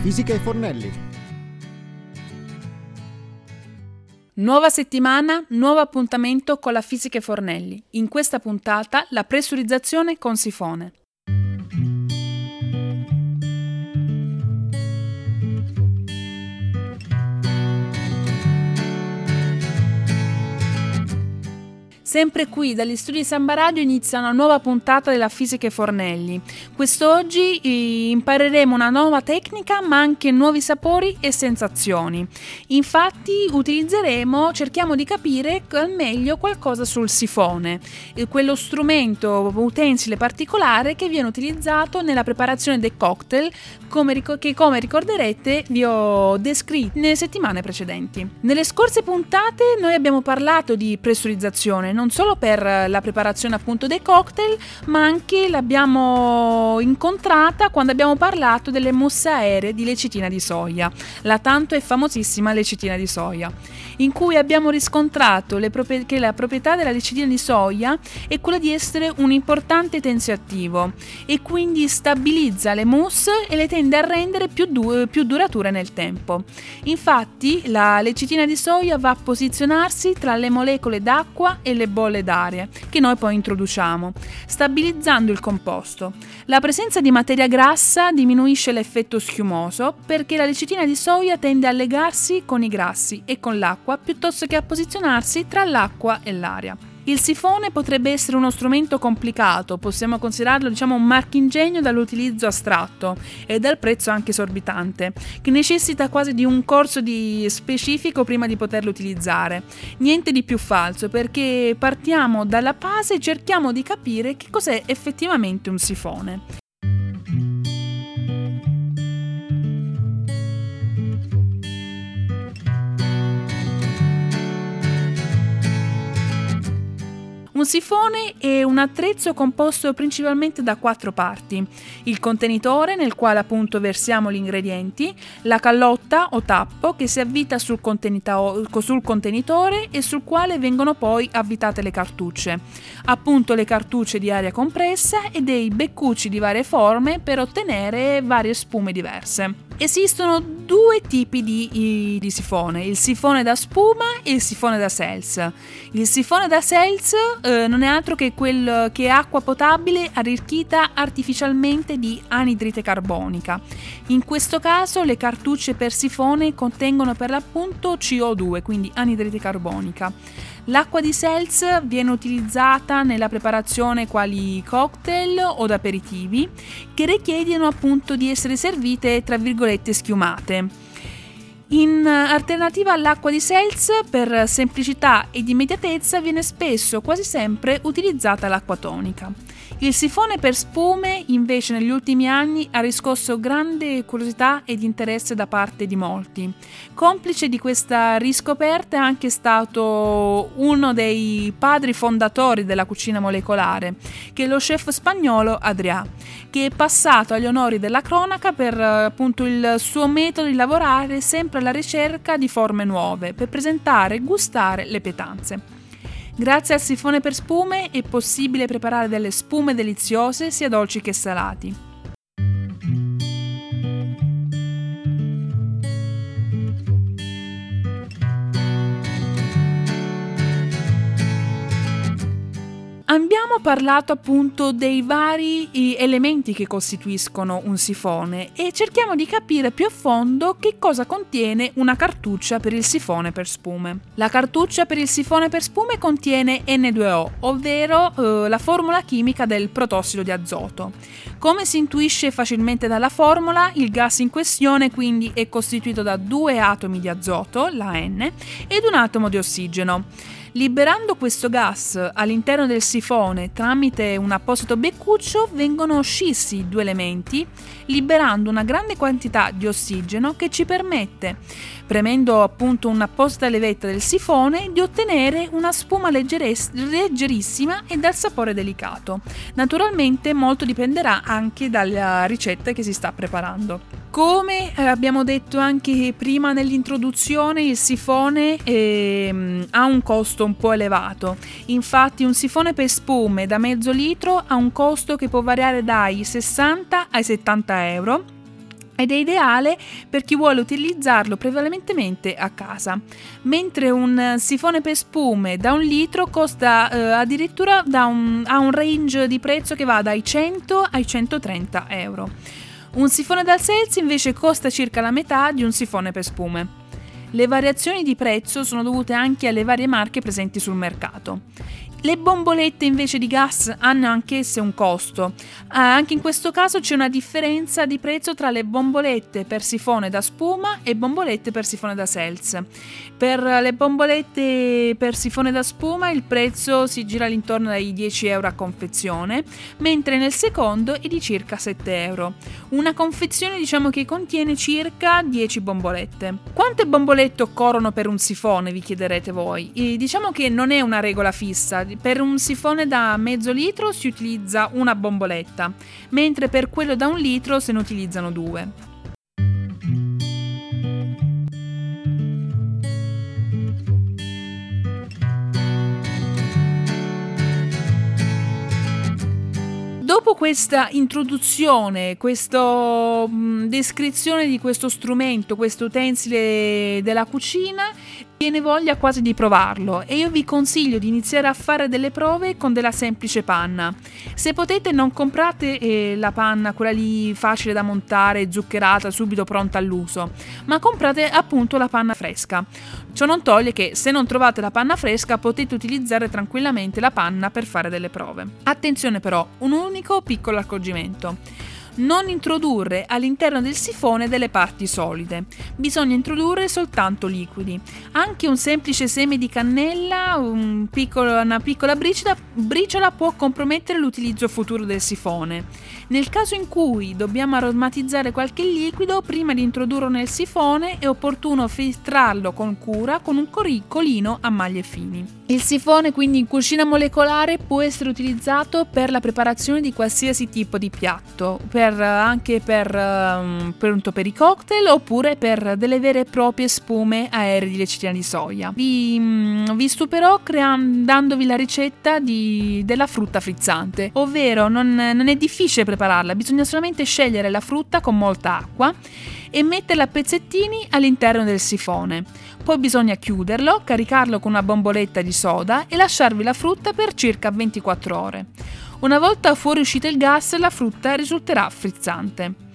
fisica e Fornelli. Nuova settimana, nuovo appuntamento con la fisica e Fornelli. In questa puntata la pressurizzazione con sifone. Sempre qui dagli studi Samba Radio inizia una nuova puntata della Fisica e Fornelli. Quest'oggi impareremo una nuova tecnica ma anche nuovi sapori e sensazioni. Infatti utilizzeremo, cerchiamo di capire al meglio qualcosa sul sifone, eh, quello strumento utensile particolare che viene utilizzato nella preparazione dei cocktail come, che come ricorderete vi ho descritto nelle settimane precedenti. Nelle scorse puntate noi abbiamo parlato di pressurizzazione non solo per la preparazione appunto dei cocktail, ma anche l'abbiamo incontrata quando abbiamo parlato delle mosse aeree di lecitina di soia, la tanto e famosissima lecitina di soia, in cui abbiamo riscontrato proprie- che la proprietà della lecitina di soia è quella di essere un importante tensioattivo e quindi stabilizza le mousse e le tende a rendere più, du- più durature nel tempo. Infatti la lecitina di soia va a posizionarsi tra le molecole d'acqua e le bolle d'aria che noi poi introduciamo, stabilizzando il composto. La presenza di materia grassa diminuisce l'effetto schiumoso perché la lecitina di soia tende a legarsi con i grassi e con l'acqua piuttosto che a posizionarsi tra l'acqua e l'aria. Il sifone potrebbe essere uno strumento complicato, possiamo considerarlo diciamo un marchingegno dall'utilizzo astratto e dal prezzo anche esorbitante, che necessita quasi di un corso di specifico prima di poterlo utilizzare. Niente di più falso, perché partiamo dalla base e cerchiamo di capire che cos'è effettivamente un sifone. Un sifone è un attrezzo composto principalmente da quattro parti. Il contenitore nel quale appunto versiamo gli ingredienti, la callotta o tappo che si avvita sul, sul contenitore e sul quale vengono poi avvitate le cartucce. Appunto le cartucce di aria compressa e dei beccucci di varie forme per ottenere varie spume diverse. Esistono due tipi di, di, sifone, il sifone da spuma e il sifone da Sels. Il sifone da Sels eh, non è altro che, quel, che è acqua potabile arricchita artificialmente di anidride carbonica. In questo caso le cartucce per sifone contengono per l'appunto CO2, quindi anidride carbonica. L'acqua di Seltz viene utilizzata nella preparazione quali cocktail o aperitivi che richiedono appunto di essere servite tra virgolette schiumate. In alternativa all'acqua di Seltz, per semplicità ed immediatezza viene spesso, quasi sempre, utilizzata l'acqua tonica. Il sifone per spume invece negli ultimi anni ha riscosso grande curiosità ed interesse da parte di molti. Complice di questa riscoperta è anche stato uno dei padri fondatori della cucina molecolare, che è lo chef spagnolo Adrià, che è passato agli onori della cronaca per appunto il suo metodo di lavorare sempre alla ricerca di forme nuove per presentare e gustare le pietanze. Grazie al sifone per spume è possibile preparare delle spume deliziose sia dolci che salati. Abbiamo parlato appunto dei vari elementi che costituiscono un sifone e cerchiamo di capire più a fondo che cosa contiene una cartuccia per il sifone per spume. La cartuccia per il sifone per spume contiene N2O, ovvero eh, la formula chimica del protossido di azoto. Come si intuisce facilmente dalla formula, il gas in questione quindi è costituito da due atomi di azoto, la N, ed un atomo di ossigeno. Liberando questo gas all'interno del sifone tramite un apposito beccuccio vengono scissi due elementi, liberando una grande quantità di ossigeno che ci permette, premendo appunto un'apposita levetta del sifone, di ottenere una spuma leggerissima e dal sapore delicato. Naturalmente molto dipenderà anche dalla ricetta che si sta preparando. Come eh, abbiamo detto anche prima nell'introduzione, il sifone eh, ha un costo un po' elevato. Infatti un sifone per spume da mezzo litro ha un costo che può variare dai 60 ai 70 euro ed è ideale per chi vuole utilizzarlo prevalentemente a casa, mentre un sifone per spume da un litro costa eh, addirittura un, ha un range di prezzo che va dai 100 ai 130 euro. Un sifone dal seltz invece costa circa la metà di un sifone per spume. Le variazioni di prezzo sono dovute anche alle varie marche presenti sul mercato. Le bombolette invece di gas hanno anch'esse un costo. Ah, anche in questo caso c'è una differenza di prezzo tra le bombolette per sifone da spuma e bombolette per sifone da seltz. Per le bombolette per sifone da spuma il prezzo si gira all'intorno dai 10 euro a confezione, mentre nel secondo è di circa 7 euro. Una confezione diciamo che contiene circa 10 bombolette. Quante bombolette occorrono per un sifone, vi chiederete voi? E diciamo che non è una regola fissa, per un sifone da mezzo litro si utilizza una bomboletta, mentre per quello da un litro se ne utilizzano due. Dopo questa introduzione, questa descrizione di questo strumento, questo utensile della cucina, viene voglia quasi di provarlo e io vi consiglio di iniziare a fare delle prove con della semplice panna. Se potete non comprate eh, la panna, quella lì facile da montare, zuccherata, subito pronta all'uso, ma comprate appunto la panna fresca. Ciò non toglie che se non trovate la panna fresca potete utilizzare tranquillamente la panna per fare delle prove. Attenzione però, un unico piccolo accorgimento non introdurre all'interno del sifone delle parti solide. Bisogna introdurre soltanto liquidi. Anche un semplice seme di cannella, un piccolo, una piccola briciola, briciola può compromettere l'utilizzo futuro del sifone. Nel caso in cui dobbiamo aromatizzare qualche liquido, prima di introdurlo nel sifone è opportuno filtrarlo con cura con un colino a maglie fini. Il sifone quindi in cucina molecolare può essere utilizzato per la preparazione di qualsiasi tipo di piatto, per, anche per, um, per i cocktail oppure per delle vere e proprie spume aeree di lecitina di soia. Vi, um, vi stuperò creando, dandovi la ricetta di, della frutta frizzante, ovvero non, non è difficile prepararla, bisogna solamente scegliere la frutta con molta acqua e metterla a pezzettini all'interno del sifone. Poi bisogna chiuderlo, caricarlo con una bomboletta di soda e lasciarvi la frutta per circa 24 ore. Una volta fuori uscito il gas, la frutta risulterà frizzante.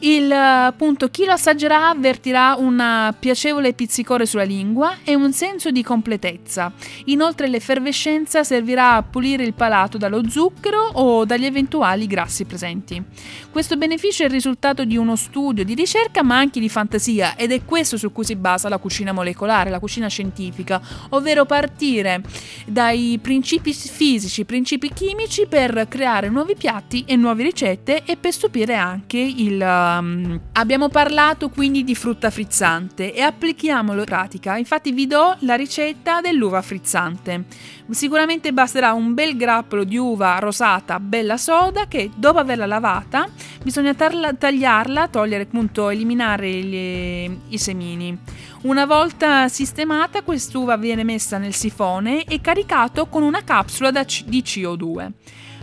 Il appunto, chi lo assaggerà avvertirà un piacevole pizzicore sulla lingua e un senso di completezza. Inoltre l'effervescenza servirà a pulire il palato dallo zucchero o dagli eventuali grassi presenti. Questo beneficio è il risultato di uno studio di ricerca ma anche di fantasia ed è questo su cui si basa la cucina molecolare, la cucina scientifica, ovvero partire dai principi fisici, principi chimici per creare nuovi piatti e nuove ricette e per stupire anche il Um, abbiamo parlato quindi di frutta frizzante e applichiamolo in pratica. Infatti vi do la ricetta dell'uva frizzante. Sicuramente basterà un bel grappolo di uva rosata bella soda che dopo averla lavata bisogna tarla, tagliarla, togliere appunto, eliminare gli, i semini. Una volta sistemata quest'uva viene messa nel sifone e caricato con una capsula C- di CO2.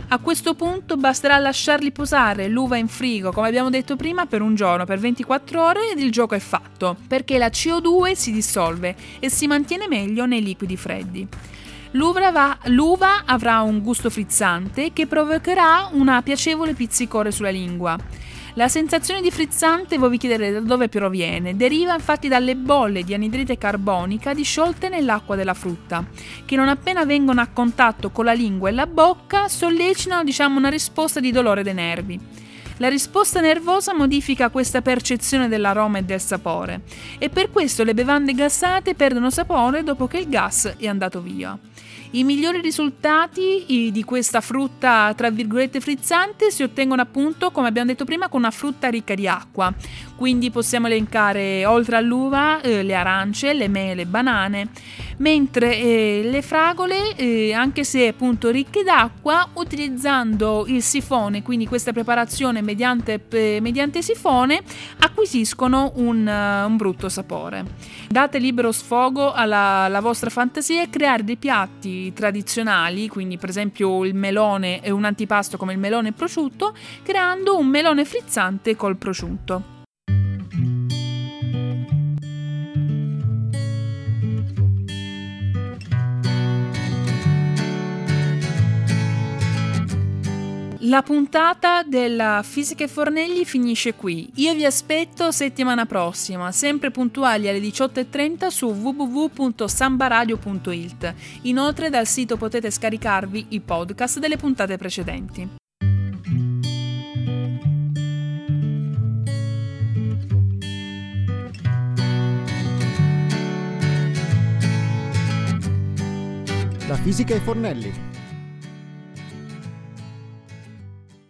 A questo punto basterà lasciarli posare l'uva in frigo, come abbiamo detto prima, per un giorno, per 24 ore ed il gioco è fatto, perché la CO2 si dissolve e si mantiene meglio nei liquidi freddi. L'uva, va, l'uva avrà un gusto frizzante che provocherà una piacevole pizzicore sulla lingua. La sensazione di frizzante, voi vi chiederete da dove proviene, deriva infatti dalle bolle di anidride carbonica disciolte nell'acqua della frutta, che non appena vengono a contatto con la lingua e la bocca sollecitano diciamo una risposta di dolore dei nervi. La risposta nervosa modifica questa percezione dell'aroma e del sapore e per questo le bevande gassate perdono sapore dopo che il gas è andato via. I migliori risultati di questa frutta, tra virgolette, frizzante si ottengono appunto, come abbiamo detto prima, con una frutta ricca di acqua. Quindi possiamo elencare, oltre all'uva, eh, le arance, le mele, banane, mentre eh, le fragole, eh, anche se appunto ricche d'acqua, utilizzando il sifone, quindi questa preparazione mediante, mediante sifone, acquisiscono un, uh, un, brutto sapore. Date libero sfogo alla, alla vostra fantasia e creare dei piatti tradizionali, quindi per esempio il melone e un antipasto come il melone prosciutto, creando un melone frizzante col prosciutto. La puntata della Fisica e Fornelli finisce qui. Io vi aspetto settimana prossima, sempre puntuali alle 18.30 su www.sambaradio.it. Inoltre dal sito potete scaricarvi i podcast delle puntate precedenti. La Fisica e Fornelli